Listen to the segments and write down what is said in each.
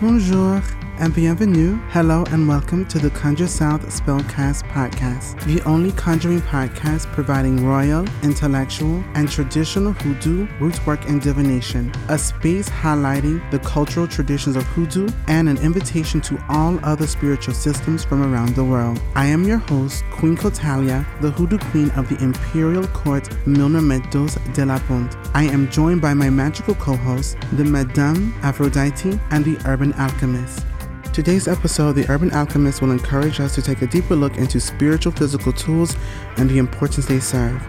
Bonjour and bienvenue. Hello and welcome to the Conjure South Spellcast podcast, the only conjuring podcast providing royal, intellectual, and traditional hoodoo, root work, and divination, a space highlighting the cultural traditions of hoodoo, and an invitation to all other spiritual systems from around the world. I am your host, Queen Cotalia, the hoodoo queen of the Imperial Court Milner Meadows de la Ponte. I am joined by my magical co-hosts, the Madame Aphrodite and the Urban Alchemist. Today's episode, The Urban Alchemist, will encourage us to take a deeper look into spiritual physical tools and the importance they serve.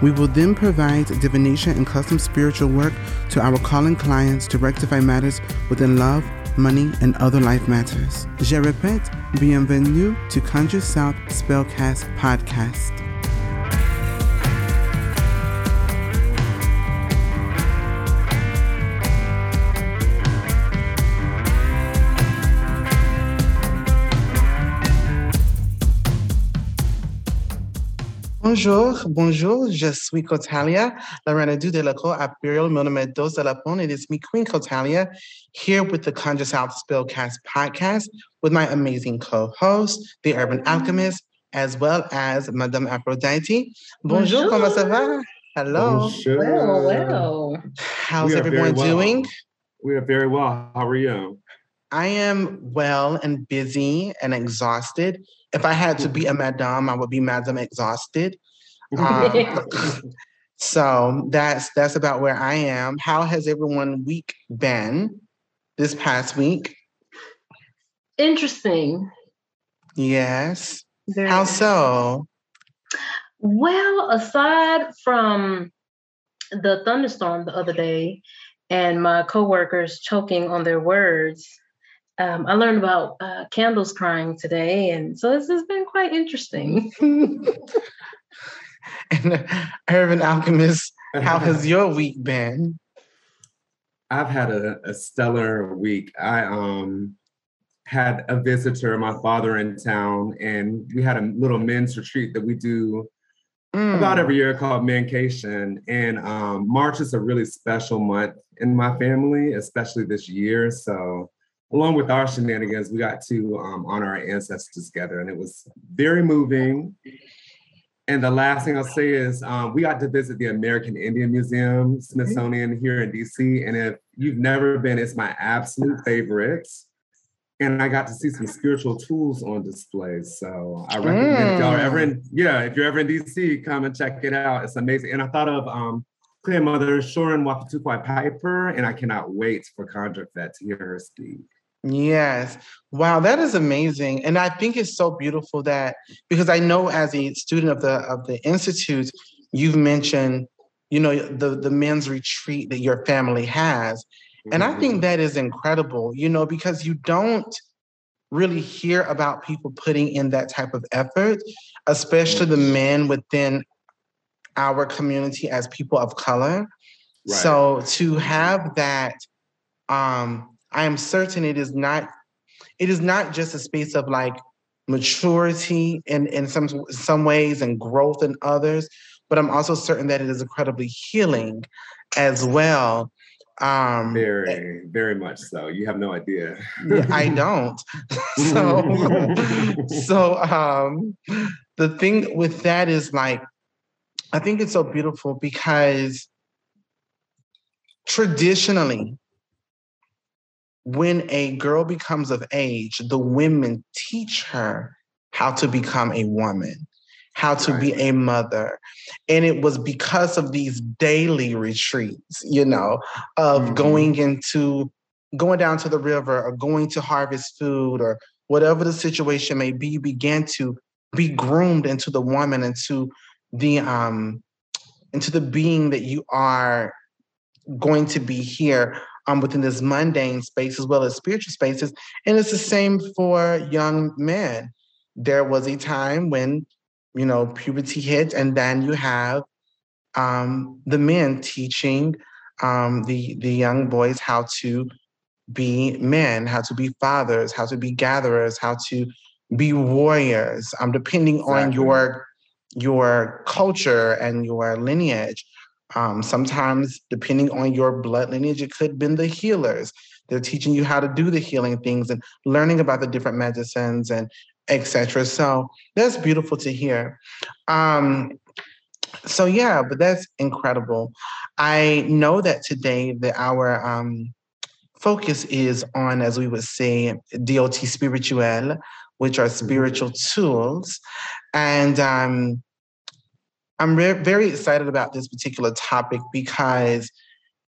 We will then provide divination and custom spiritual work to our calling clients to rectify matters within love, money, and other life matters. Je répète, bienvenue to Conjure South Spellcast Podcast. Bonjour, bonjour, je suis Cotalia, la reine du Delacour at Burial Monumentos de la Pone. It is me, Queen Cotalia, here with the Conjure South Spellcast podcast with my amazing co-host, the Urban Alchemist, as well as Madame Aphrodite. Bonjour, bonjour. comment ça va? Hello. Bonjour. Well, well. How's everyone well. doing? We are very well. How are you? I am well and busy and exhausted. If I had to be a madame, I would be madame exhausted. Um, so that's that's about where I am. How has everyone week been this past week? Interesting. Yes. Very How so? Well, aside from the thunderstorm the other day and my coworkers choking on their words, um, I learned about uh, candles crying today, and so this has been quite interesting. and uh, Urban Alchemist, how has your week been? I've had a, a, stellar week. I um had a visitor, my father in town, and we had a little men's retreat that we do mm. about every year called Mancation. And um, March is a really special month in my family, especially this year. So along with our shenanigans, we got to um, honor our ancestors together, and it was very moving. And the last thing I'll say is um, we got to visit the American Indian Museum, Smithsonian here in DC. And if you've never been, it's my absolute favorite. And I got to see some spiritual tools on display. So I recommend mm. if y'all are ever in, yeah, if you're ever in DC, come and check it out. It's amazing. And I thought of um, Clear Mother Shorin Wapatukwai Piper, and I cannot wait for Conjure Fett to hear her speak. Yes. Wow, that is amazing. And I think it's so beautiful that because I know as a student of the of the institute, you've mentioned, you know, the the men's retreat that your family has. And I think mm-hmm. that is incredible, you know, because you don't really hear about people putting in that type of effort, especially the men within our community as people of color. Right. So to have that um I am certain it is not it is not just a space of like maturity in, in some some ways and growth in others, but I'm also certain that it is incredibly healing as well. Um, very, very much so. You have no idea. I don't. so, so um, the thing with that is like, I think it's so beautiful because traditionally, when a girl becomes of age, the women teach her how to become a woman, how to right. be a mother. And it was because of these daily retreats, you know, of mm-hmm. going into going down to the river or going to harvest food or whatever the situation may be, you began to be groomed into the woman, into the um into the being that you are going to be here um, within this mundane space as well as spiritual spaces. And it's the same for young men. There was a time when, you know, puberty hit, and then you have um, the men teaching um, the the young boys how to be men, how to be fathers, how to be gatherers, how to be warriors. Um, depending exactly. on your your culture and your lineage. Um, sometimes, depending on your blood lineage, it could have been the healers. They're teaching you how to do the healing things and learning about the different medicines and etc. So that's beautiful to hear. Um, so yeah, but that's incredible. I know that today that our um, focus is on, as we would say, DOT spirituel, which are mm-hmm. spiritual tools, and um, I'm re- very excited about this particular topic because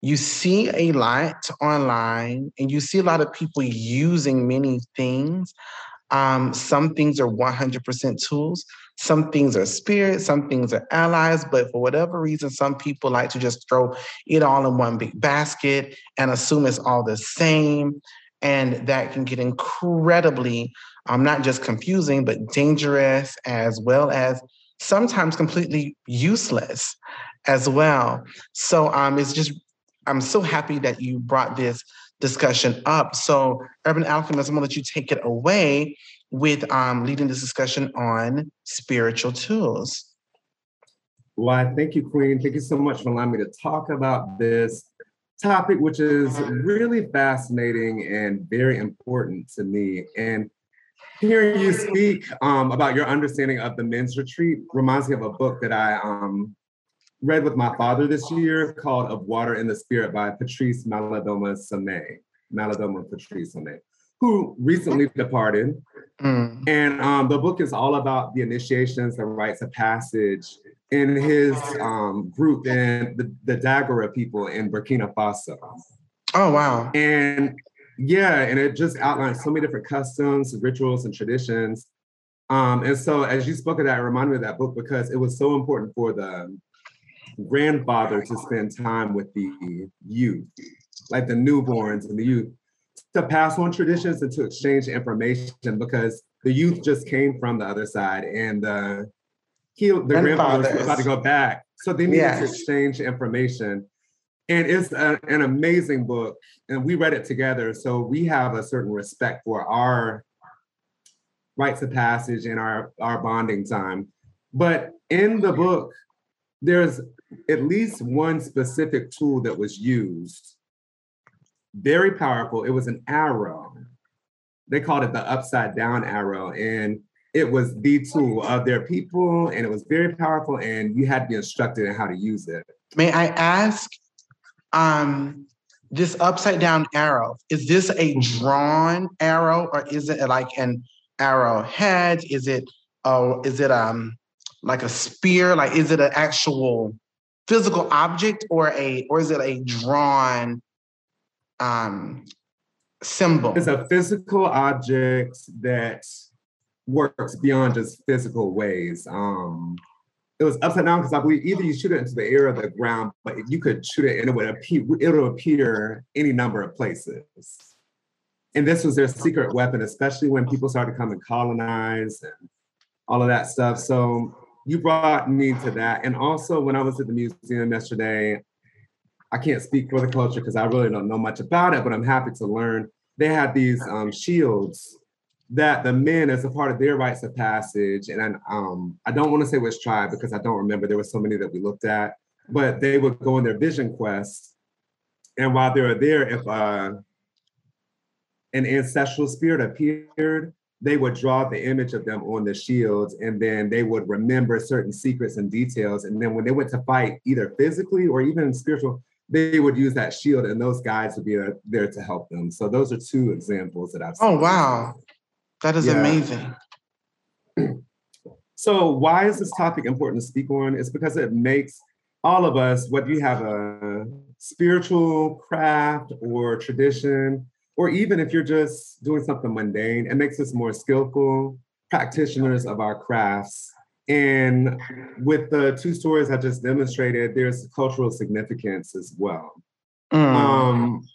you see a lot online and you see a lot of people using many things. Um, some things are 100% tools, some things are spirit, some things are allies, but for whatever reason, some people like to just throw it all in one big basket and assume it's all the same. And that can get incredibly, um, not just confusing, but dangerous, as well as sometimes completely useless as well. So um, it's just, I'm so happy that you brought this discussion up. So, Urban Alchemist, I'm gonna let you take it away with um, leading this discussion on spiritual tools. Why, thank you, Queen. Thank you so much for allowing me to talk about this topic, which is really fascinating and very important to me. And hearing you speak um, about your understanding of the men's retreat reminds me of a book that I um, read with my father this year called Of Water in the Spirit by Patrice Malidoma Somé. Malidoma Patrice Somé, who recently departed. Mm. And um, the book is all about the initiations, the rites of passage in his um, group and the, the Dagara people in Burkina Faso. Oh, wow. And yeah, and it just outlines so many different customs, rituals, and traditions. Um, and so, as you spoke of that, it reminded me of that book because it was so important for the grandfather to spend time with the youth, like the newborns and the youth, to pass on traditions and to exchange information because the youth just came from the other side and uh, he, the grandfather was about to go back. So they needed yes. to exchange information. And it's a, an amazing book. And we read it together. So we have a certain respect for our rites of passage and our, our bonding time. But in the book, there's at least one specific tool that was used. Very powerful. It was an arrow. They called it the upside down arrow. And it was the tool of their people. And it was very powerful. And you had to be instructed in how to use it. May I ask um, this upside down arrow, is this a mm-hmm. drawn arrow or is it like an arrowhead? Is it oh, is it um like a spear? Like is it an actual physical object or a or is it a drawn um symbol? It's a physical object that works beyond just physical ways. Um it was upside down because I believe either you shoot it into the air or the ground, but you could shoot it and it would appear it'll appear any number of places. And this was their secret weapon, especially when people started to come and colonize and all of that stuff. So you brought me to that. And also when I was at the museum yesterday, I can't speak for the culture because I really don't know much about it, but I'm happy to learn. They had these um, shields that the men, as a part of their rites of passage, and um, I don't want to say which tribe because I don't remember. There were so many that we looked at, but they would go on their vision quest, and while they were there, if uh, an ancestral spirit appeared, they would draw the image of them on the shields, and then they would remember certain secrets and details. And then when they went to fight, either physically or even spiritual, they would use that shield, and those guys would be there to help them. So those are two examples that I've. Seen. Oh wow! That is yeah. amazing. So, why is this topic important to speak on? It's because it makes all of us, whether you have a spiritual craft or tradition, or even if you're just doing something mundane, it makes us more skillful practitioners of our crafts. And with the two stories I just demonstrated, there's cultural significance as well. Mm. Um,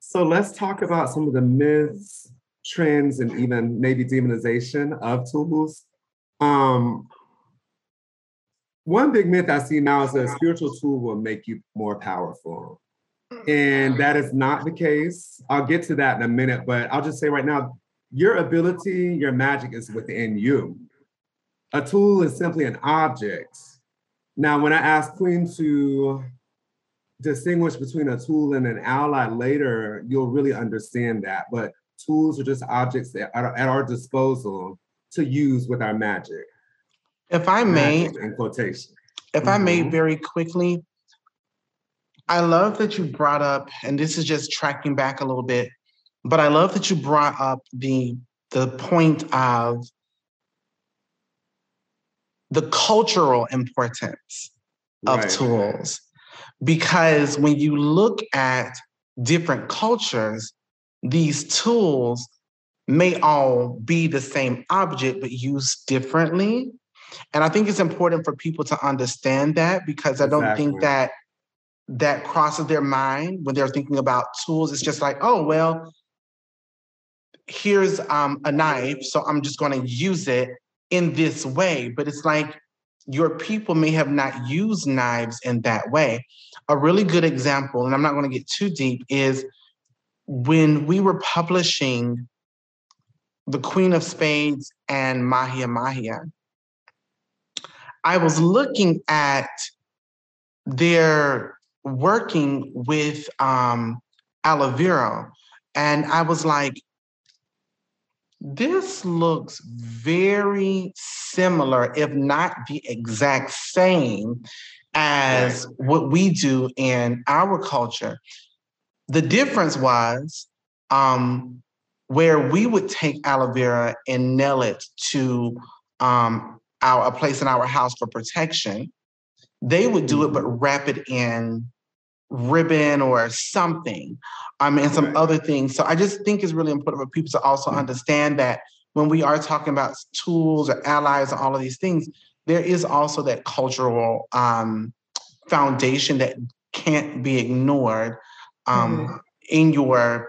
so let's talk about some of the myths trends and even maybe demonization of tools. Um, one big myth I see now is that a spiritual tool will make you more powerful. And that is not the case. I'll get to that in a minute, but I'll just say right now your ability, your magic is within you. A tool is simply an object. Now, when I asked Queen to distinguish between a tool and an ally later, you'll really understand that. But tools are just objects that are at our disposal to use with our magic. If I may, in quotation. If mm-hmm. I may Mm-hmm. very quickly, I love that you brought up, and this is just tracking back a little bit, but I love that you brought up the the point of the cultural importance of Right. tools. Because when you look at different cultures, these tools may all be the same object, but used differently. And I think it's important for people to understand that because I don't think that that crosses their mind when they're thinking about tools. It's just like, oh, well, here's um, a knife, so I'm just going to use it in this way. But it's like your people may have not used knives in that way. A really good example, and I'm not going to get too deep, is when we were publishing The Queen of Spades and Mahia Mahia. I was looking at their working with um, aloe vera, and I was like, this looks very similar, if not the exact same, as what we do in our culture. The difference was um, where we would take aloe vera and nail it to um, our, a place in our house for protection. They would do it, but wrap it in ribbon or something, um, and some other things. So I just think it's really important for people to also understand that when we are talking about tools or allies and all of these things, there is also that cultural um, foundation that can't be ignored um, in your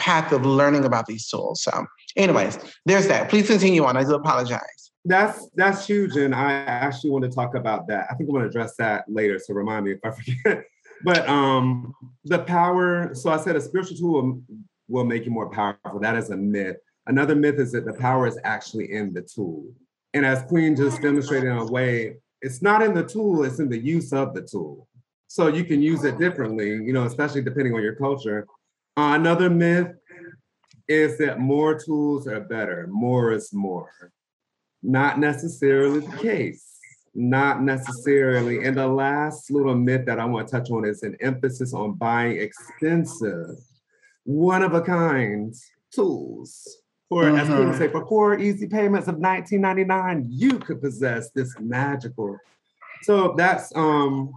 path of learning about these tools. So, anyways, there's that. Please continue on. I do apologize. That's that's huge, and I actually want to talk about that. I think I'm going to address that later, so remind me if I forget. But um, the power. So I said a spiritual tool will, will make you more powerful. That is a myth. Another myth is that the power is actually in the tool. And as Queen just demonstrated in a way, it's not in the tool; it's in the use of the tool. So you can use it differently, you know, especially depending on your culture. Uh, another myth is that more tools are better. More is more. Not necessarily the case. Not necessarily. And the last little myth that I want to touch on is an emphasis on buying expensive, one of a kind tools. For as people Mhm. say, for four easy payments of $19.99, you could possess this magical. So that's um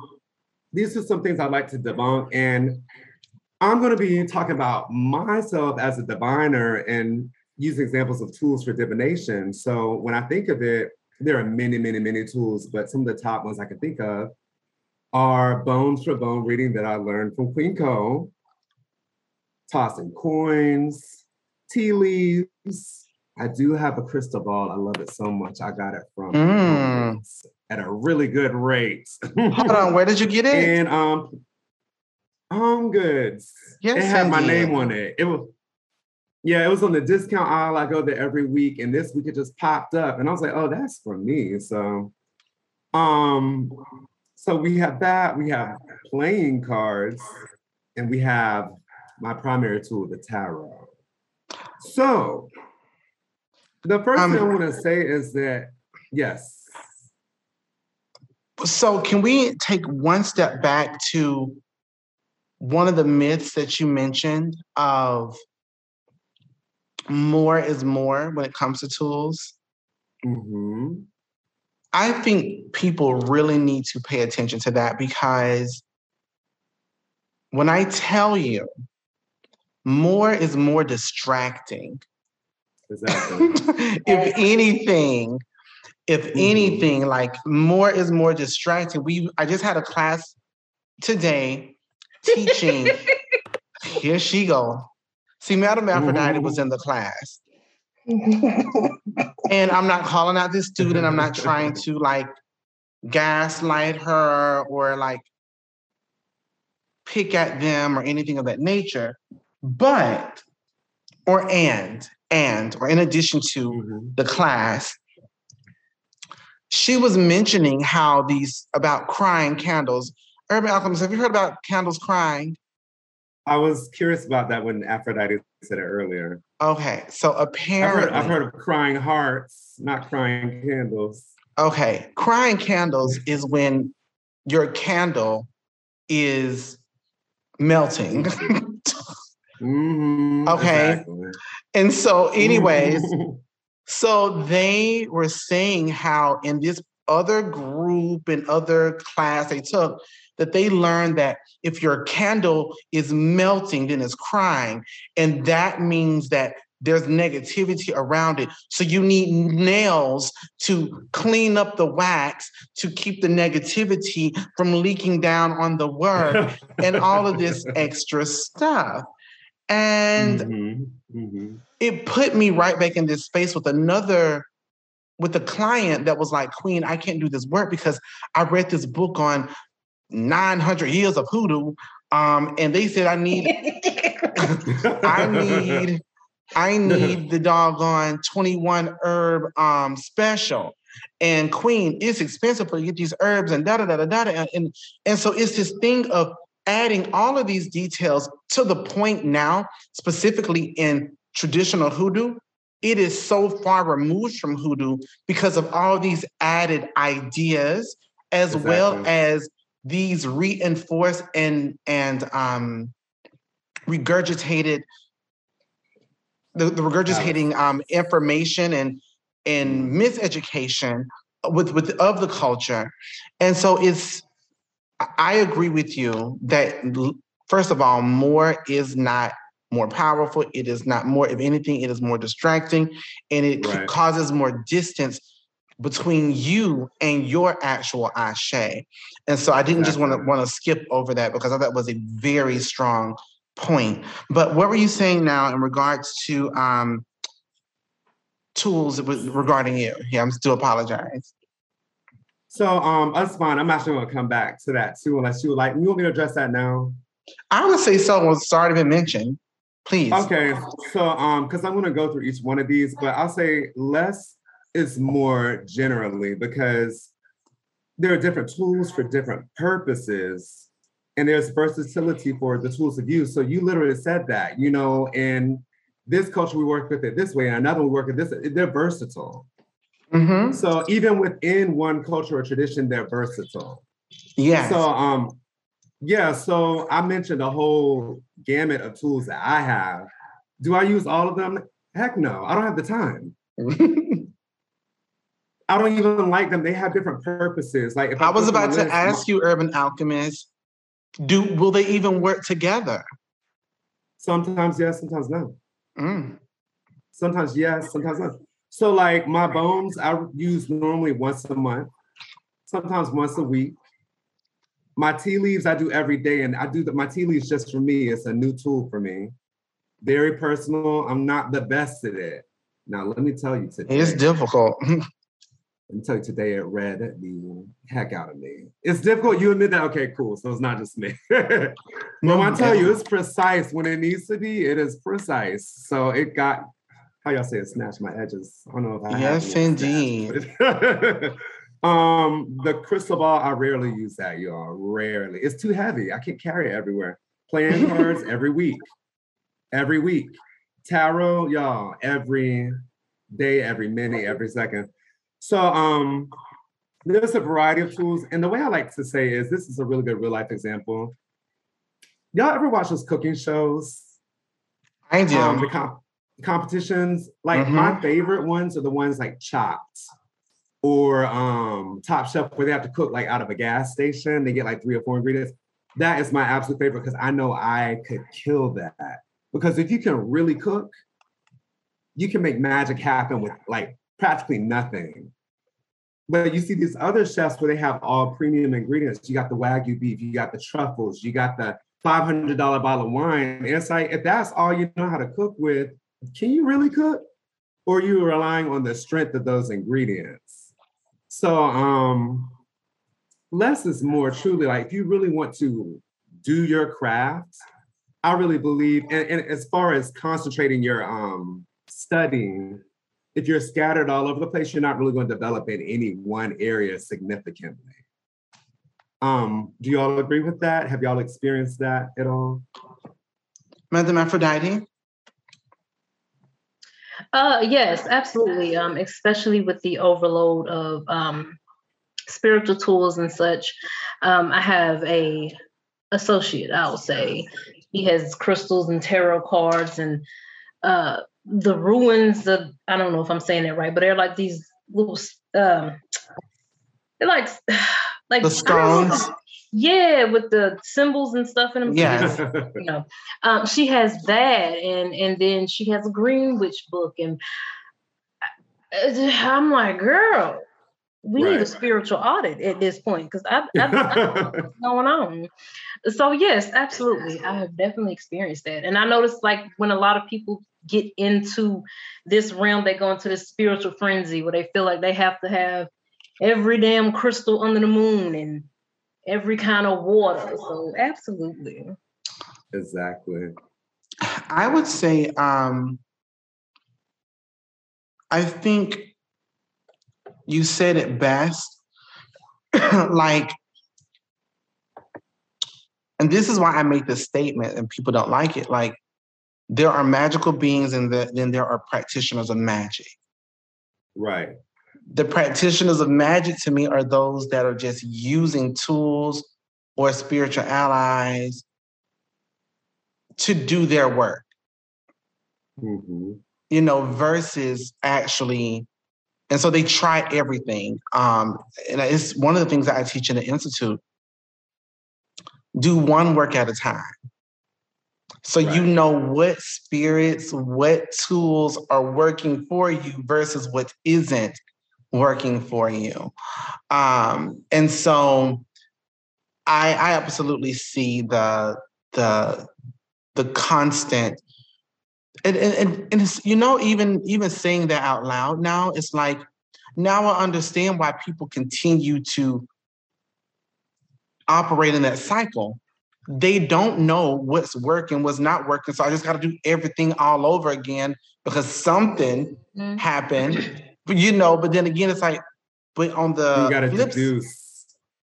these are some things I'd like to debunk. And I'm going to be talking about myself as a diviner and using examples of tools for divination. So when I think of it, there are many, many, many tools, but some of the top ones I can think of are bones for bone reading that I learned from Queen Co, tossing coins, tea leaves. I do have a crystal ball. I love it so much. I got it from Mm. At a really good rate. Hold on, where did you get it? and um, Home Goods. Yes, it had my name on it. It was, yeah, it was on the discount aisle. I go there every week, and this week it just popped up, and I was like, oh, that's for me. So, um, so we have that. We have playing cards, and we have my primary tool, the tarot. So, the first thing I Um, want to say is that yes, So, can we take one step back to one of the myths that you mentioned of more is more when it comes to tools? hmm I think people really need to pay attention to that because when I tell you more is more distracting, exactly. if anything, if Mhm. anything, like more is more distracting. We I just had a class today teaching. here she go. See, Madam Aphrodite was in the class. And I'm not calling out this student. I'm not trying to like gaslight her or like pick at them or anything of that nature. But, or and, and, or in addition to Mhm. the class, she was mentioning how these about crying candles. Urban Alchemist, have you heard about candles crying? I was curious about that when Aphrodite said it earlier. Okay, so apparently, I've heard, I've heard of crying hearts, not crying candles. Okay, crying candles is when your candle is melting. mm-hmm, okay. Exactly. And so, anyways, so they were saying how in this other group and other class they took, that they learned that if your candle is melting, then it's crying. And that means that there's negativity around it. So you need nails to clean up the wax to keep the negativity from leaking down on the work and all of this extra stuff. And mm-hmm, mm-hmm. it put me right back in this space with another with a client that was like, Queen, I can't do this work because I read this book on 900 years of hoodoo. Um, and they said I need, I need, I need the doggone 21 herb um special. And Queen, it's expensive for you to get these herbs and da da da da da. And, and and so it's this thing of adding all of these details to the point now, specifically in traditional hoodoo, it is so far removed from hoodoo because of all these added ideas as Exactly. well as these reinforced and and um regurgitated the, the regurgitating um information and and miseducation with with of the culture. And so it's I- agree with you that first of all more is not more powerful it is not more if anything it is more distracting and it Right. causes more distance between you and your actual ashe. And so i didn't just want to want to skip over that because i thought that was a very strong point. But what were you saying now in regards to um tools regarding you? Yeah i'm still apologize So um fine. I'm actually gonna come back to that too, unless you would like you want me to address that now? i would say so was already been mentioned please Okay, so um, because I'm gonna go through each one of these, but I'll say less is more generally because there are different tools for different purposes, and there's versatility for the tools of use. So you literally said that, you know, in this culture we work with it this way, and another we work with this. They're versatile. Hmm So even within one culture or tradition, they're versatile. Yeah. So um yeah, so I mentioned a whole gamut of tools that I have. Do I use all of them? Heck no, I don't have the time. I don't even like them. They have different purposes. Like if i was put them on about to ask you urban alchemist do will they even work together Sometimes yes, sometimes no. Mm. Sometimes yes, sometimes no. So like my bones, I use normally once a month, sometimes once a week. My tea leaves I do every day, and I do the, my tea leaves just for me. It's a new tool for me. Very personal. I'm not the best at it. Now let me tell you today. it's difficult Let me tell you today it read the heck out of me. It's difficult. You admit that? Okay, cool. So it's not just me. but when I tell you it's precise when it needs to be, it is precise. So it got how y'all say it snatched my edges. I don't know if I have Yes, indeed. um, the crystal ball, I rarely use that, y'all. Rarely. It's too heavy. I can't carry it everywhere. Playing cards every week. Every week. Tarot, y'all, every day, every minute, every second. So um there's a variety of tools. And the way I like to say is this is a really good real life example. Y'all ever watch those cooking shows? i do Um, competitions. Like my favorite ones are the ones like Chopped or um Top Chef, where they have to cook like out of a gas station. They get like three or four ingredients. That is my absolute favorite because I know I could kill that. Because if you can really cook, you can make magic happen with like practically nothing. But you see these other chefs where they have all premium ingredients. You got the wagyu beef, you got the truffles, you got the $500 bottle of wine. And it's like, if that's all you know how to cook with, can you really cook? Or are you relying on the strength of those ingredients? So um less is more truly like if you really want to do your craft, I really believe, and, and as far as concentrating your um studying, if you're scattered all over the place, you're not really going to develop in any one area significantly. Um, do you all agree with that? Have y'all experienced that at all? Madam Aphrodite? Uh, yes, absolutely. Um, especially with the overload of um, spiritual tools and such. Um, I have a associate, I will say. He has crystals and tarot cards and uh, the runes of I don't know if I'm saying that right, but they're like these little um, they're like like the stones. Yeah, with the symbols and stuff in them. Yeah. you know, um, she has that, and and then she has a Green Witch book, and uh, I'm like, girl, we right. need a spiritual audit at this point because I, I, I don't know what's going on. So yes, absolutely, I have definitely experienced that, and I noticed like when a lot of people get into this realm, they go into this spiritual frenzy where they feel like they have to have every damn crystal under the moon and every kind of water. So absolutely. Exactly. I would say um I think you said it best. like and this is why I make this statement and people don't like it. Like there are magical beings and the, then there are practitioners of magic. Right the practitioners of magic to me are those that are just using tools or spiritual allies to do their work. Mm-hmm. You know, versus actually, and so they try everything. Um, and it's one of the things that I teach in the institute. Do one work at a time. So right. you know what spirits, what tools are working for you versus what isn't working for you. Um, and so I, I absolutely see the the the constant and, and, and it's, you know even even saying that out loud now it's like now i understand why people continue to operate in that cycle they don't know what's working what's not working so i just got to do everything all over again because something mm-hmm. happened but you know, but then again, it's like, but on the you got to deduce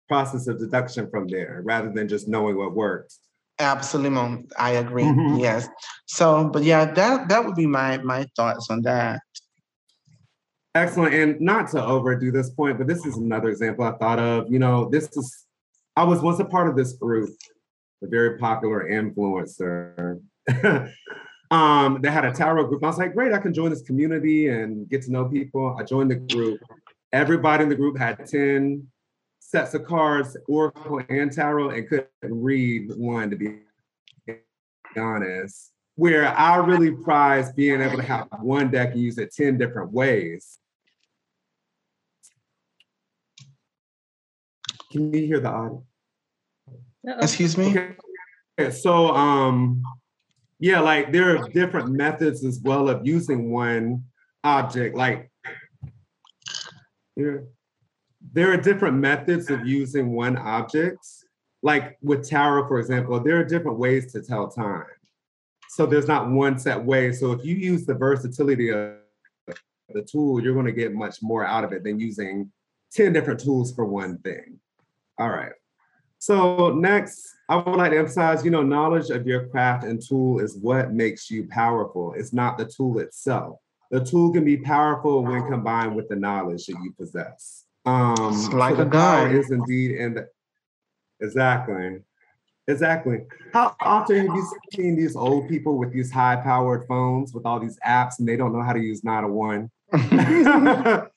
process of deduction from there rather than just knowing what works. Absolutely, mom. I agree. Mm-hmm. Yes. So, but yeah, that that would be my my thoughts on that. Excellent, and not to overdo this point, but this is another example I thought of. You know, this is I was once a part of this group, a very popular influencer. Um, they had a tarot group. I was like, great, I can join this community and get to know people. I joined the group. Everybody in the group had 10 sets of cards, Oracle and Tarot, and couldn't read one to be honest. Where I really prize being able to have one deck and use it 10 different ways. Can you hear the audio? Excuse me? Okay. So um yeah, like there are different methods as well of using one object. Like there, there are different methods of using one object. Like with tarot, for example, there are different ways to tell time. So there's not one set way. So if you use the versatility of the tool, you're going to get much more out of it than using 10 different tools for one thing. All right. So next, I would like to emphasize, you know, knowledge of your craft and tool is what makes you powerful. It's not the tool itself. The tool can be powerful when combined with the knowledge that you possess. Um, it's like so a gun. Is indeed in the exactly, exactly. How often have you seen these old people with these high-powered phones with all these apps and they don't know how to use not a one? and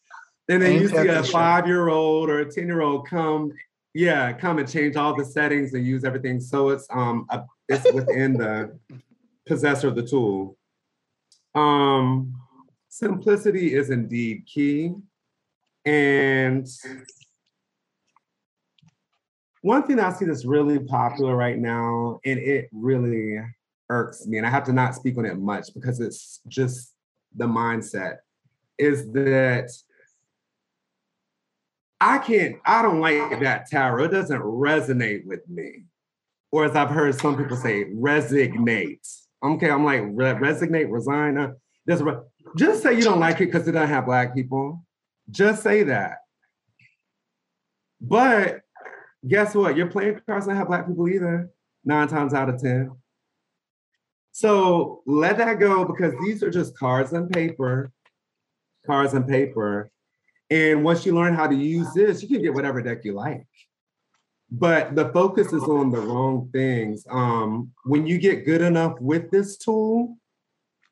then you see a five-year-old or a ten-year-old come yeah come and change all the settings and use everything. So it's um a, it's within the possessor of the tool. Um simplicity is indeed key. And one thing i see that's really popular right now and it really irks me and i have to not speak on it much because it's just the mindset is that I can't, I don't like that tarot. It doesn't resonate with me. Or as I've heard some people say, resignate. Okay, I'm like, re- resignate, resign. Uh, re- Just say you don't like it because it doesn't have black people. Just say that. But guess what? Your playing cards don't have black people either, nine times out of 10. So let that go because these are just cards and paper, cards and paper. And once you learn how to use this, you can get whatever deck you like. But the focus is on the wrong things. Um, when you get good enough with this tool,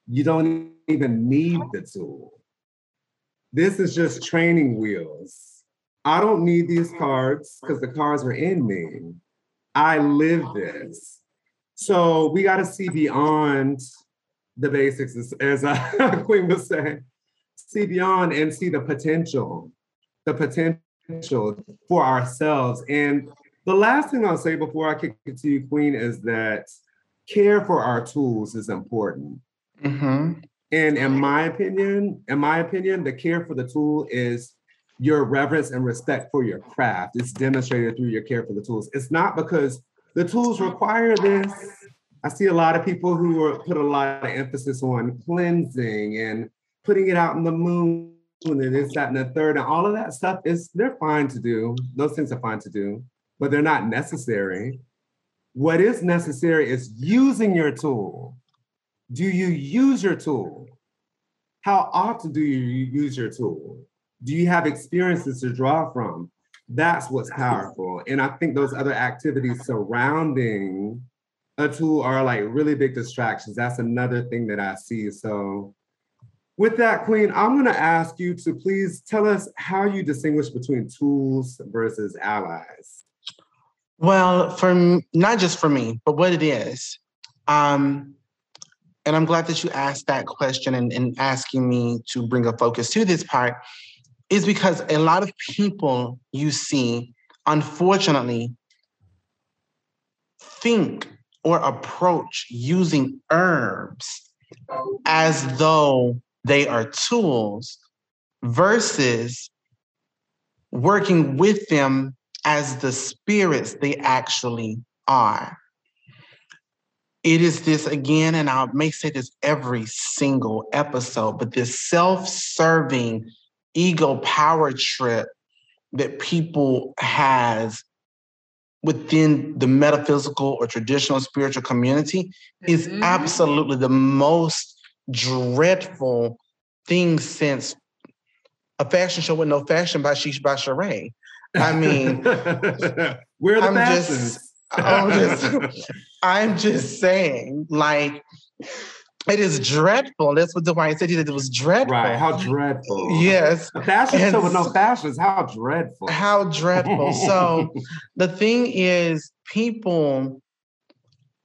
you don't even need the tool. This is just training wheels. I don't need these cards because the cards are in me. I live this. So we got to see beyond the basics, as, as uh, Queen was saying, see beyond and see the potential, the potential for ourselves. And the last thing I'll say before I kick it to you, Queen, is that care for our tools is important. Mm-hmm. And in my opinion, in my opinion, the care for the tool is your reverence and respect for your craft. It's demonstrated through your care for the tools. It's not because the tools require this. I see a lot of people who are, put a lot of emphasis on cleansing and putting it out in the moon and this, that, and the third, and all of that stuff is they're fine to do. Those things are fine to do, but they're not necessary. What is necessary is using your tool do you use your tool? How often do you use your tool? Do you have experiences to draw from? That's what's powerful. And I think those other activities surrounding a tool are like really big distractions. That's another thing that I see. So, with that, Queen, I'm going to ask you to please tell us how you distinguish between tools versus allies. Well, for not just for me, but what it is. Um, and I'm glad that you asked that question and, and asking me to bring a focus to this part, is because a lot of people you see, unfortunately, think or approach using herbs as though they are tools versus working with them as the spirits they actually are it is this again, and I may say this every single episode, but this self serving ego power trip that people has within the metaphysical or traditional spiritual community is mm-hmm. absolutely the most dreadful thing since a fashion show with no fashion by Sheesh by Sheree. I mean, where the I'm fashions? Just, I'm just, I'm just saying, like, it is dreadful. That's what Dwight said. That it was dreadful. Right? How dreadful. Yes. A fashion and show with no fashions. How dreadful. How dreadful. so the thing is, people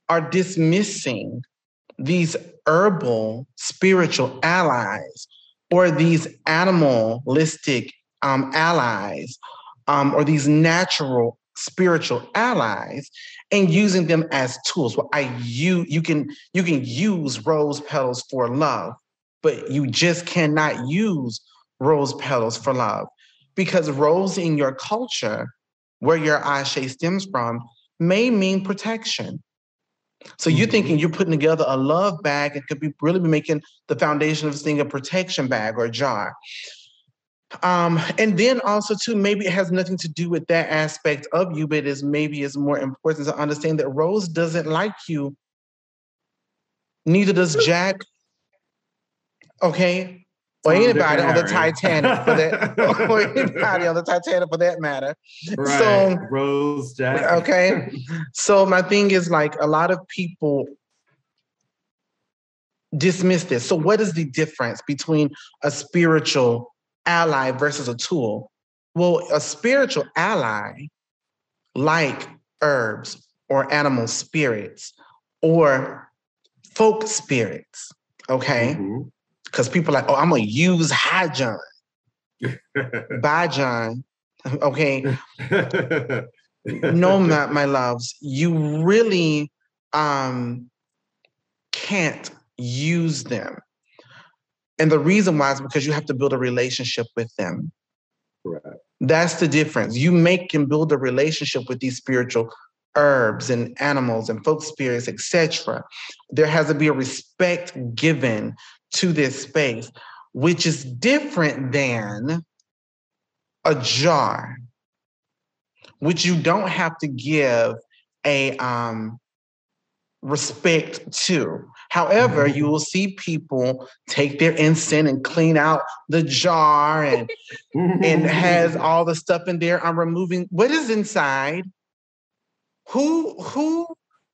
are dismissing these herbal spiritual allies or these animalistic um, allies um, or these natural spiritual allies and using them as tools. Well, I you you can you can use rose petals for love, but you just cannot use rose petals for love because rose in your culture, where your Ashe stems from, may mean protection. So you're mm-hmm. thinking you're putting together a love bag and could be really be making the foundation of this thing a protection bag or jar. Um, and then also too, maybe it has nothing to do with that aspect of you, but it is maybe it's more important to understand that Rose doesn't like you. Neither does Jack. Okay. Or oh, anybody on the Titanic for that, or anybody on the Titanic for that matter. Right. So Rose, Jack. Okay. so my thing is like a lot of people dismiss this. So what is the difference between a spiritual ally versus a tool. Well, a spiritual ally, like herbs or animal spirits or folk spirits, okay? Mm-hmm. Because people are like, oh, I'm gonna use High John. Bye, John. Okay. no, my, my loves, you really um, can't use them and the reason why is because you have to build a relationship with them. Right. That's the difference. You make and build a relationship with these spiritual herbs and animals and folk spirits, etc. There has to be a respect given to this space, which is different than a jar, which you don't have to give a um, respect to. However, you will see people take their incense and clean out the jar and and has all the stuff in there. I'm removing what is inside. Who who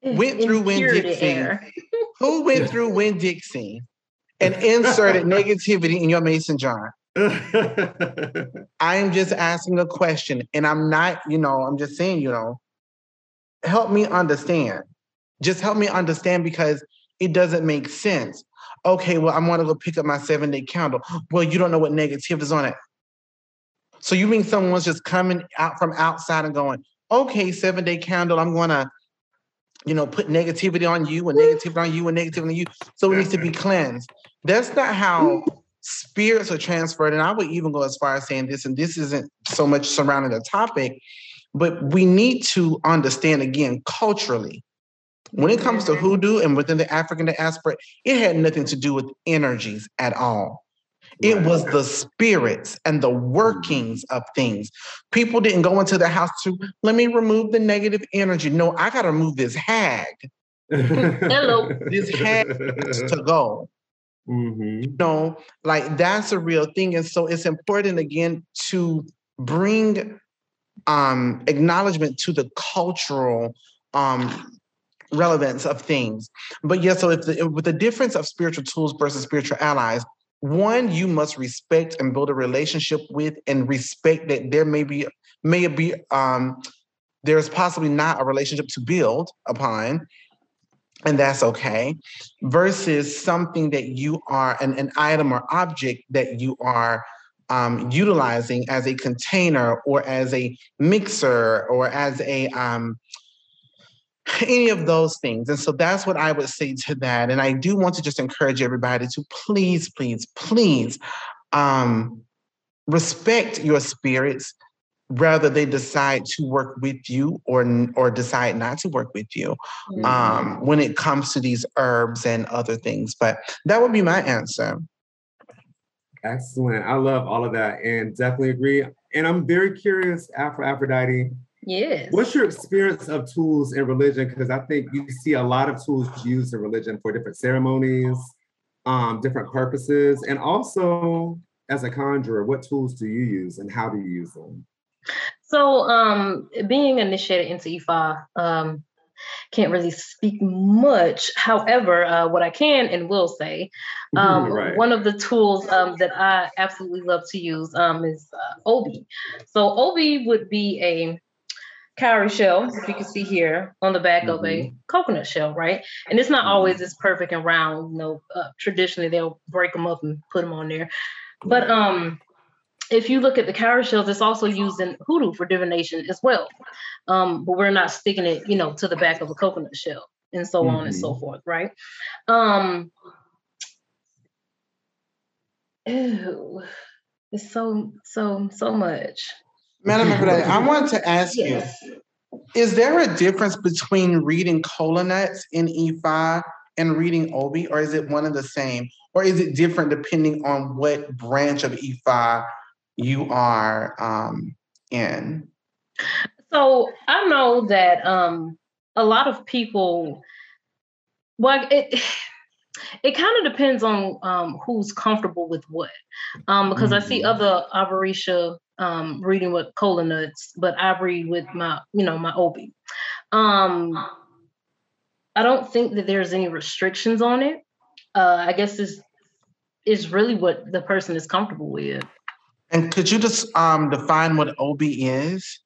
went through Winn Dixie? who went through Winn Dixie and inserted negativity in your mason jar? I am just asking a question, and I'm not, you know, I'm just saying, you know, help me understand. Just help me understand because it doesn't make sense. Okay, well, I'm gonna go pick up my seven day candle. Well, you don't know what negative is on it. So you mean someone's just coming out from outside and going, okay, seven day candle, I'm going to, you know, put negativity on you and negativity on you and negativity on you. So it needs to be cleansed. That's not how spirits are transferred. And I would even go as far as saying this, and this isn't so much surrounding the topic, but we need to understand again culturally when it comes to hoodoo and within the African diaspora, it had nothing to do with energies at all. It was the spirits and the workings of things. People didn't go into the house to let me remove the negative energy. No, I got to move this hag. Hello. This hag has to go. Mm-hmm. You know, like that's a real thing. And so it's important again to bring um acknowledgement to the cultural um relevance of things. But yeah, so if the, with the difference of spiritual tools versus spiritual allies, one you must respect and build a relationship with, and respect that there may be may be um, there's possibly not a relationship to build upon. And that's okay, versus something that you are an, an item or object that you are um, utilizing as a container or as a mixer or as a um, any of those things. And so that's what I would say to that. And I do want to just encourage everybody to please, please, please um, respect your spirits, whether they decide to work with you or or decide not to work with you mm-hmm. um, when it comes to these herbs and other things. But that would be my answer. Excellent. I love all of that and definitely agree. And I'm very curious, Afro Aphrodite, Yes. What's your experience of tools in religion? Because I think you see a lot of tools used in religion for different ceremonies, um, different purposes, and also as a conjurer, what tools do you use and how do you use them? So, um, being initiated into Ifa, um, can't really speak much. However, uh, what I can and will say, um, right. one of the tools um, that I absolutely love to use um, is uh, Obi. So Obi would be a cowrie shell, if you can see here on the back mm-hmm. of a mm-hmm. coconut shell, right? And it's not mm-hmm. always as perfect and round. You know, uh, traditionally they'll break them up and put them on there. But um, if you look at the cowrie shells, it's also used in hoodoo for divination as well. Um, but we're not sticking it, you know, to the back of a coconut shell and so mm-hmm. on and so mm-hmm. forth, right? Um, ew, it's so so so much. Madam Aphrodite, I wanted to ask yes. you, is there a difference between reading kola nuts in Ifa and reading Obi, or is it one and the same? Or is it different depending on what branch of Ifa you are um, in? So I know that um, a lot of people, well, it, it kind of depends on um, who's comfortable with what. Um, because mm-hmm. I see mm-hmm. other Aborisha um, reading with kola nuts, but I read with my, you know, my Obi. Um, I don't think that there's any restrictions on it. Uh, I guess it's is really what the person is comfortable with. And could you just um, define what Obi is?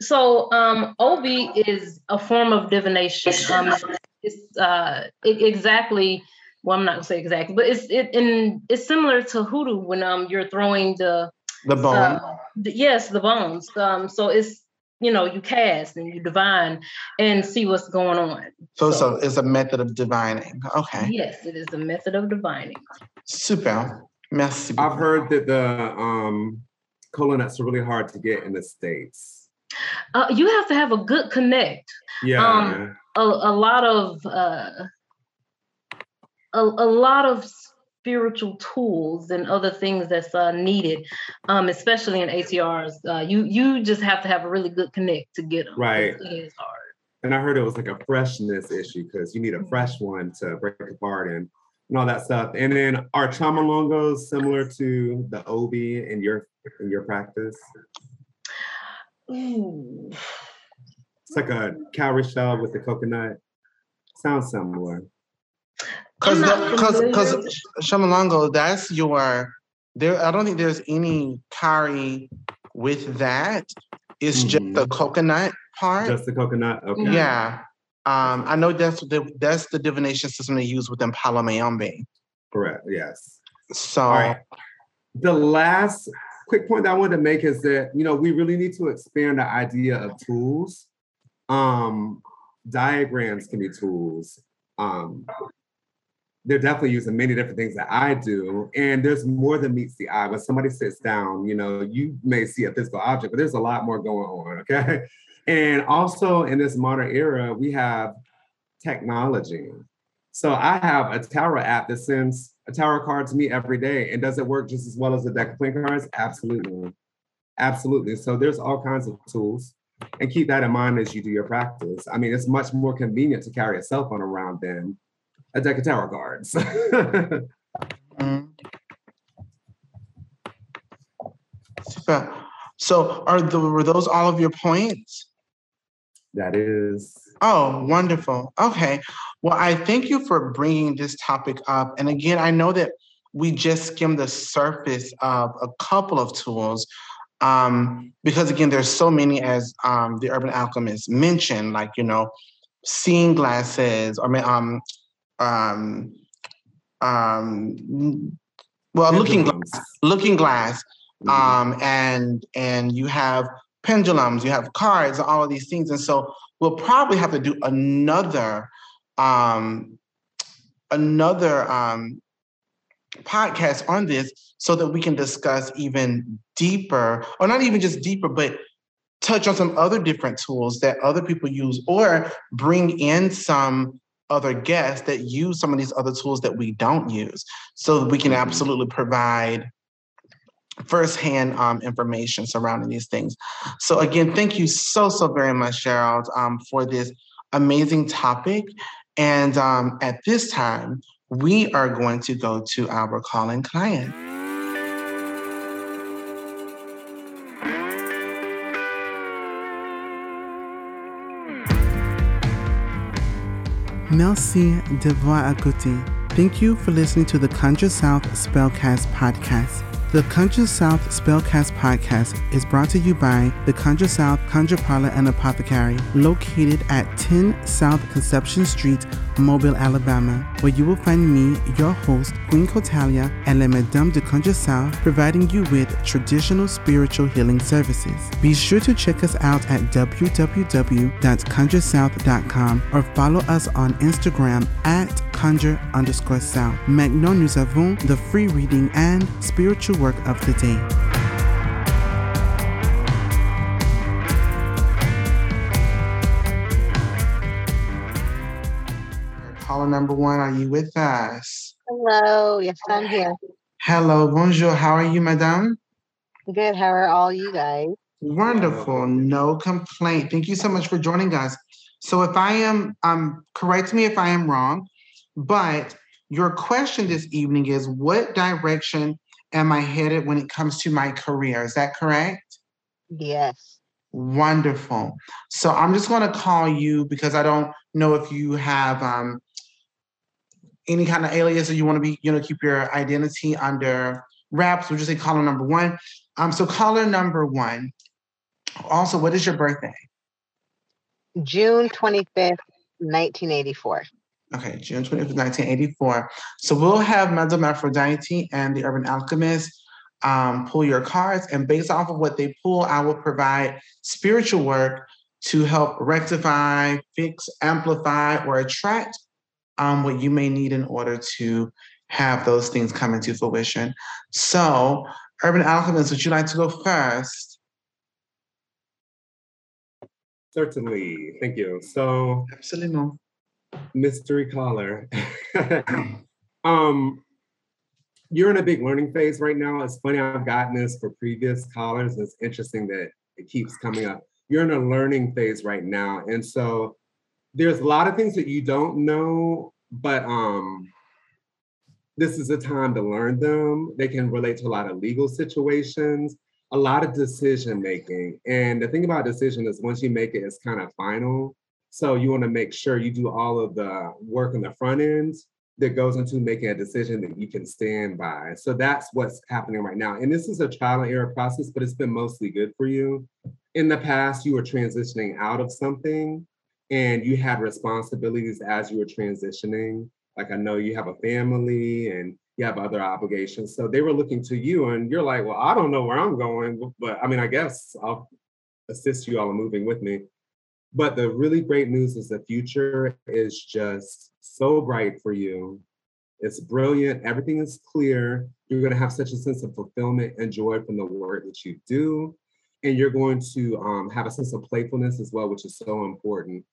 So um, Obi is a form of divination. Um, it's uh, it, exactly. Well, I'm not gonna say exactly, but it's it and it's similar to hoodoo when um you're throwing the the bone. Uh, the, yes, the bones. Um, so it's you know you cast and you divine and see what's going on. So, so, so it's a method of divining. Okay. Yes, it is a method of divining. Super. Merci. I've heard that the um, kola nuts are really hard to get in the states. Uh, you have to have a good connect. Yeah. Um, a, a lot of uh, a, a lot of spiritual tools and other things that's uh, needed, um, especially in ATRs. Uh, you you just have to have a really good connect to get them. Right. It is hard. And I heard it was like a freshness issue because you need a fresh one to break apart and, and all that stuff. And then are chamalongos similar to the obi in your in your practice? Ooh. It's like a cowrie shell with the coconut. Sounds similar. Because because because Chamalongo, that's your there. I don't think there's any cowrie with that. It's just the coconut part. Just the coconut. Okay. yeah. Um, I know that's the that's the divination system they use within Palo Mayombe. Correct. Yes. So All right. The last quick point that I wanted to make is that you know we really need to expand the idea of tools. Um, diagrams can be tools. Um, they're definitely using many different things that I do, and there's more than meets the eye. When somebody sits down, you know, you may see a physical object, but there's a lot more going on. Okay, and also in this modern era, we have technology. So I have a tarot app that sends a tarot card to me every day. And does it work just as well as a deck of playing cards? Absolutely. Absolutely. So there's all kinds of tools. And keep that in mind as you do your practice. I mean, it's much more convenient to carry a cell phone around than a deck of tarot cards. mm. Super. So are the were those all of your points? that is Oh, wonderful. Okay. Well, I thank you for bringing this topic up. And again, I know that we just skimmed the surface of a couple of tools um, because, again, there's so many as um, the urban alchemist mentioned, like, you know, seeing glasses or um, um, um, well, looking glass, looking glass, Mhm. um, and and you have pendulums, you have cards, all of these things, and so we'll probably have to do another um, another um, podcast on this so that we can discuss even deeper, or not even just deeper, but touch on some other different tools that other people use, or bring in some other guests that use some of these other tools that we don't use, so that we can Mhm. absolutely provide firsthand um, information surrounding these things. So again, thank you so, so very much, Gerald, um, for this amazing topic. And um, at this time, we are going to go to our calling client. Merci d'avoir écouté. Thank you for listening to the Conjure South Spellcast podcast. The Conjure South Spellcast podcast is brought to you by the Conjure South Conjure Parlor and Apothecary, located at 10 South Conception Street, Mobile, Alabama, where you will find me, your host, Queen Cotalia, and La Madame de Conjure South, providing you with traditional spiritual healing services. Be sure to check us out at www.conjuresouth.com or follow us on Instagram at conjure underscore south. Maintenant, nous avons the free reading and spiritual work of the day. Caller number one, are you with us? Hello, yes, I'm here. Hello, bonjour. How are you, madame? Good. How are all you guys? Wonderful. No complaint. Thank you so much for joining us. So if I am, um, correct me if I am wrong, but your question this evening is what direction am I headed when it comes to my career? Is that correct? Yes. Wonderful. So I'm just going to call you because I don't know if you have um, any kind of alias or you want to be, you know, keep your identity under wraps. We'll just say caller number one. Um, so caller number one. Also, what is your birthday? June 25th, 1984. Okay, June 25th, 1984. So we'll have Madame Aphrodite and the Urban Alchemist um, pull your cards, and based off of what they pull, I will provide spiritual work to help rectify, fix, amplify, or attract um, what you may need in order to have those things come into fruition. So, Urban Alchemist, would you like to go first? Certainly. Thank you. So Absolutely. Mystery caller. um, you're in a big learning phase right now. It's funny, I've gotten this for previous callers. It's interesting that it keeps coming up. You're in a learning phase right now. And so there's a lot of things that you don't know, but um, this is a time to learn them. They can relate to a lot of legal situations, a lot of decision making. And the thing about decision is once you make it, it's kind of final. So you want to make sure you do all of the work on the front end that goes into making a decision that you can stand by. So that's what's happening right now. And this is a trial and error process, but it's been mostly good for you. In the past, you were transitioning out of something and you had responsibilities as you were transitioning. Like I know you have a family and you have other obligations. So they were looking to you and you're like, well, I don't know where I'm going, but I mean, I guess I'll assist you all in moving with me. But the really great news is the future is just so bright for you. It's brilliant. Everything is clear. You're going to have such a sense of fulfillment and joy from the work that you do. And you're going to um, have a sense of playfulness as well, which is so important.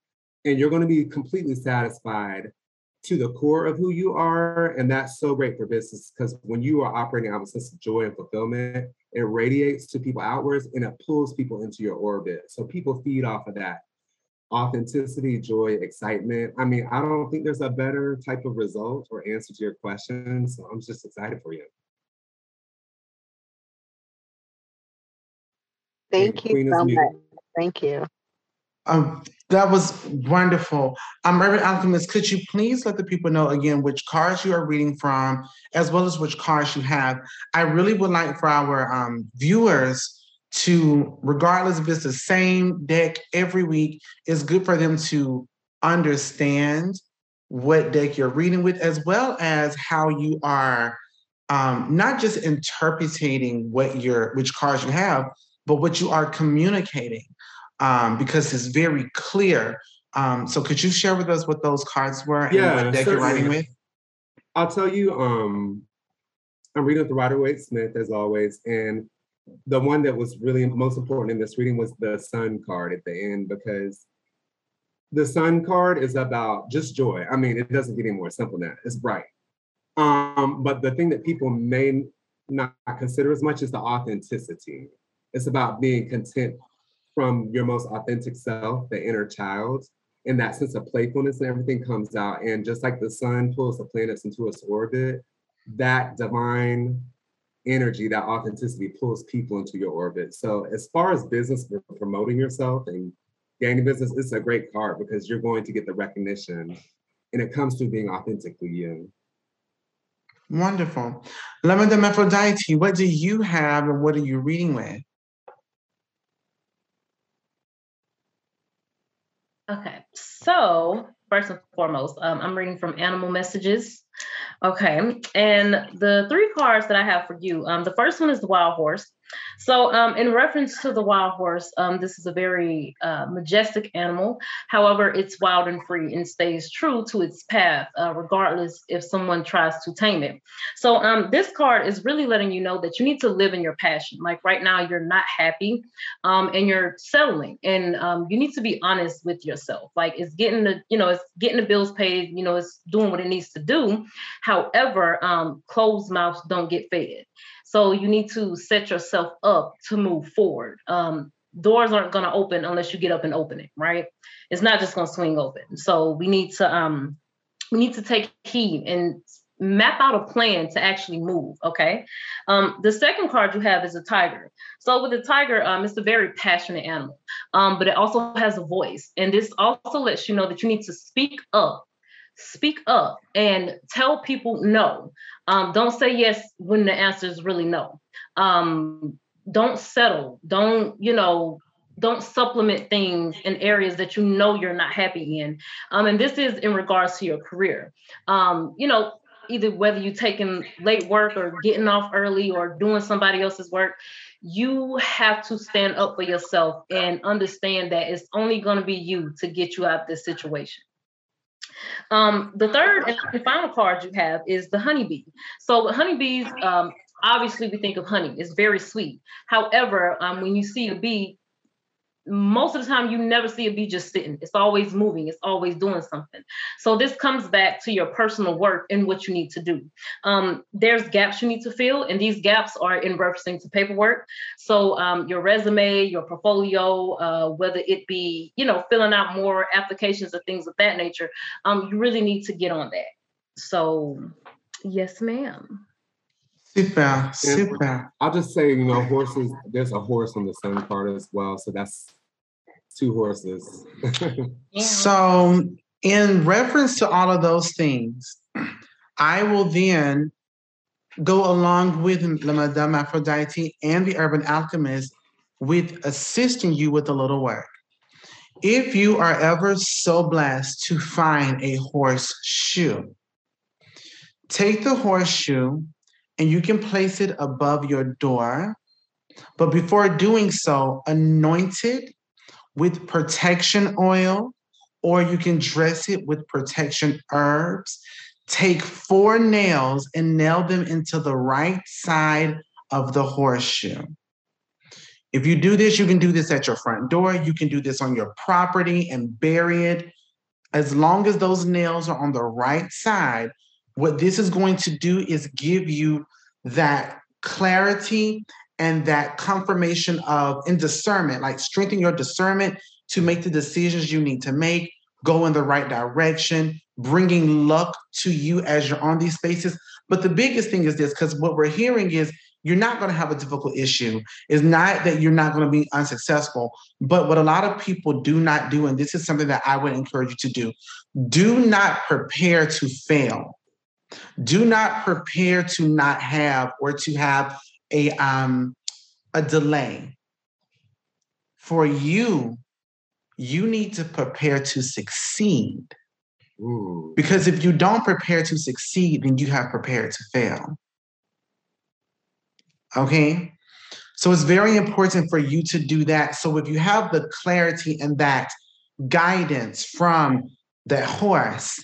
And you're going to be completely satisfied to the core of who you are. And that's so great for business because when you are operating out of a sense of joy and fulfillment, it radiates to people outwards and it pulls people into your orbit. So people feed off of that authenticity, joy, excitement. I mean, I don't think there's a better type of result or answer to your question. So I'm just excited for you. Thank you so much. Thank you. Um, that was wonderful. Um, Urban Alchemist, could you please let the people know again which cards you are reading from, as well as which cards you have? I really would like for our um, viewers to, regardless if it's the same deck every week, it's good for them to understand what deck you're reading with, as well as how you are um, not just interpreting what your which cards you have, but what you are communicating, um, because it's very clear. Um, so, could you share with us what those cards were yeah, and what deck you're writing with? I'll tell you. Um, I'm reading with the Rider Waite Smith as always, and the one that was really most important in this reading was the sun card at the end because the sun card is about just joy. I mean, it doesn't get any more simple than that. It's bright. Um, but the thing that people may not consider as much is the authenticity. It's about being content from your most authentic self, the inner child, and that sense of playfulness and everything comes out. And just like the sun pulls the planets into its orbit, that divine energy, that authenticity pulls people into your orbit. So as far as business promoting yourself and gaining business, it's a great card because you're going to get the recognition and it comes through being authentically you. Wonderful. La Madame Aphrodite, what do you have and what are you reading with? Okay, so first and foremost, um, I'm reading from Animal Messages. Okay, and the three cards that I have for you, um, the first one is the Wild Horse. So, um, in reference to the wild horse, um, this is a very uh, majestic animal. However, it's wild and free and stays true to its path, uh, regardless if someone tries to tame it. So, um, this card is really letting you know that you need to live in your passion. Like right now, you're not happy um, and you're settling, and um, you need to be honest with yourself. Like it's getting the, you know, it's getting the bills paid. You know, it's doing what it needs to do. However, um, closed mouths don't get fed. So you need to set yourself up to move forward. Um, doors aren't going to open unless you get up and open it, right? It's not just going to swing open. So we need to um, we need to take heed and map out a plan to actually move. Okay. Um, the second card you have is a tiger. So with a tiger, um, it's a very passionate animal, um, but it also has a voice, and this also lets you know that you need to speak up speak up and tell people no. Um, don't say yes when the answer is really no. Um, don't settle. Don't, you know, don't supplement things in areas that you know you're not happy in. Um, and this is in regards to your career. Um, you know, either whether you're taking late work or getting off early or doing somebody else's work, you have to stand up for yourself and understand that it's only going to be you to get you out of this situation. Um, the third and final card you have is the honeybee. So honeybees, um, obviously we think of honey, it's very sweet. However, um, when you see a bee, most of the time you never see a bee just sitting. It's always moving. It's always doing something. So this comes back to your personal work and what you need to do. Um, there's gaps you need to fill and these gaps are in referencing to paperwork. So um, your resume your portfolio uh, whether it be you know filling out more applications or things of that nature um, you really need to get on that. So yes ma'am. Super, super. I'll just say, you know, horses, there's a horse on the same card as well. So that's two horses. so, in reference to all of those things, I will then go along with La Madame Aphrodite and the Urban Alchemist with assisting you with a little work. If you are ever so blessed to find a horseshoe, take the horseshoe and you can place it above your door. But before doing so, anoint it with protection oil, or you can dress it with protection herbs. Take four nails and nail them into the right side of the horseshoe. If you do this, you can do this at your front door. You can do this on your property and bury it. As long as those nails are on the right side, what this is going to do is give you that clarity and that confirmation of in discernment, like strengthen your discernment to make the decisions you need to make, go in the right direction, bringing luck to you as you're on these spaces. But the biggest thing is this because what we're hearing is you're not going to have a difficult issue. It's not that you're not going to be unsuccessful. But what a lot of people do not do, and this is something that I would encourage you to do, do not prepare to fail. Do not prepare to not have or to have a um, a delay. For you, you need to prepare to succeed. Ooh. Because if you don't prepare to succeed, then you have prepared to fail. Okay? So it's very important for you to do that. So if you have the clarity and that guidance from the horse,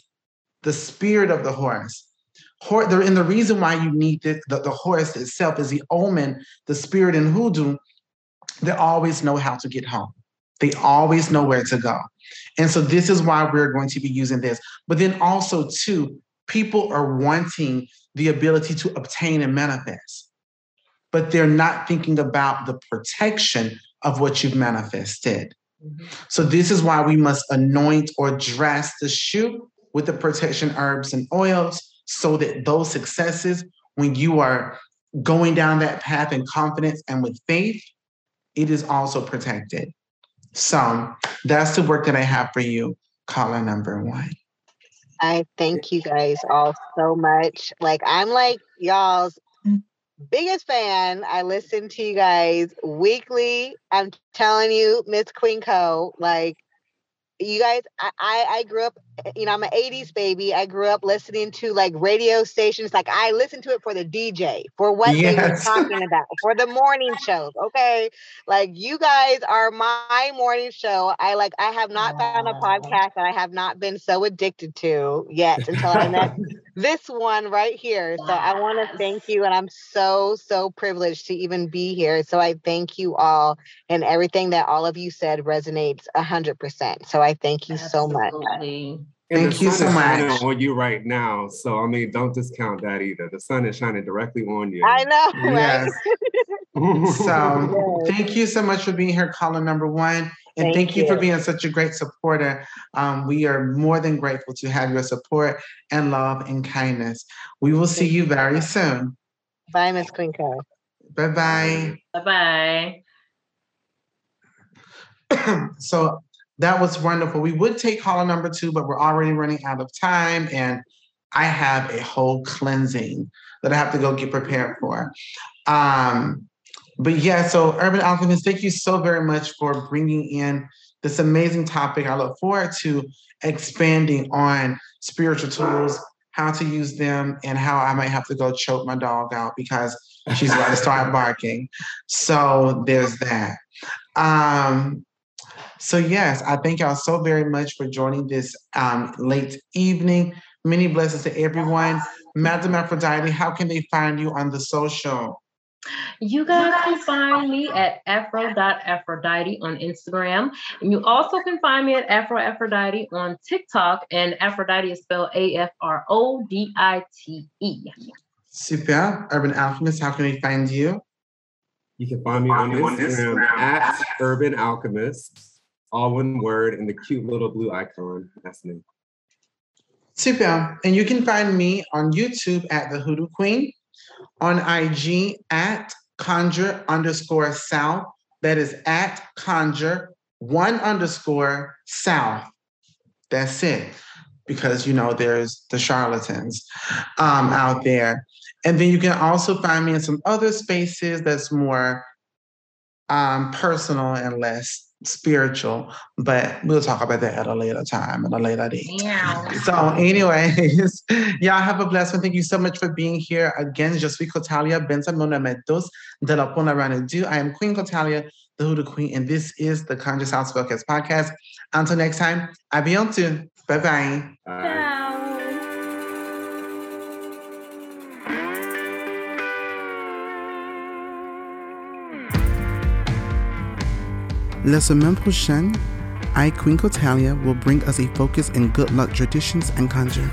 the spirit of the horse, and the reason why you need the, the, the horse itself is the omen, the spirit in hoodoo, they always know how to get home. They always know where to go. And so this is why we're going to be using this. But then also, too, people are wanting the ability to obtain and manifest, but they're not thinking about the protection of what you've manifested. Mm-hmm. So this is why we must anoint or dress the shoe with the protection herbs and oils so that those successes, when you are going down that path in confidence and with faith, it is also protected. So that's the work that I have for you, caller number one. I thank you guys all so much. Like, I'm like y'all's mm. biggest fan. I listen to you guys weekly. I'm telling you, Miss Queen Co. Like, you guys I, I grew up Eh, you know i'm an 80s baby. I grew up listening to like radio stations. Like i listened to it for the dj for what yes. they were talking about for the morning shows okay? Like you guys are my morning show. I like i have not found a podcast that i have not been so addicted to yet until i met this one right here. So i want to thank you and i'm so so privileged to even be here. So i thank you all and everything that all of you said resonates 100% so i thank you Absolutely. so much Thank you so much. on you right now. So I mean, don't discount that either. The sun is shining directly on you. I know. Yes. Right? so yes. thank you so much for being here, caller number one. And thank, thank you. you. for being such a great supporter. Um, we are more than grateful to have your support and love and kindness. We will see you very soon. Bye, Miss Quinco. Bye bye. Bye bye. so that was wonderful. We would take caller number two, but we're already running out of time. And I have a whole cleansing that I have to go get prepared for. Um, but yeah, so Urban Alchemist, thank you so very much for bringing in this amazing topic. I look forward to expanding on spiritual tools, how to use them, and how I might have to go choke my dog out because she's about to start barking. So there's that. Um, so, yes, I thank y'all so very much for joining this um, late evening. Many blessings to everyone. Madam Aphrodite, how can they find you on the social? You guys can find me at afro.aphrodite on Instagram. And you also can find me at Afro Aphrodite on TikTok. And Aphrodite is spelled A F R O D I T E. Super. Urban Alchemist, how can we find you? You can find me on Instagram at Urban Alchemist, all one word, and the cute little blue icon. That's me. Super. And you can find me on YouTube at The Hoodoo Queen, on IG at conjure underscore south. That is at conjure one underscore south. That's it. Because you know there's the charlatans um, out there. And then you can also find me in some other spaces that's more um, personal and less spiritual, but we'll talk about that at a later time, at a later date. Yeah. So, anyways, y'all have a blessed one. Thank you so much for being here. Again, je suis Cotalia Bensamona Metos de la Pona Do. I am Queen Cotalia, the Hoodoo Queen, and this is the Conjure South Spellcast podcast. Until next time, à bientôt. Bye-bye. Bye. La semaine prochaine, I, Queen Cotalia, will bring us a focus in good luck traditions and conjure.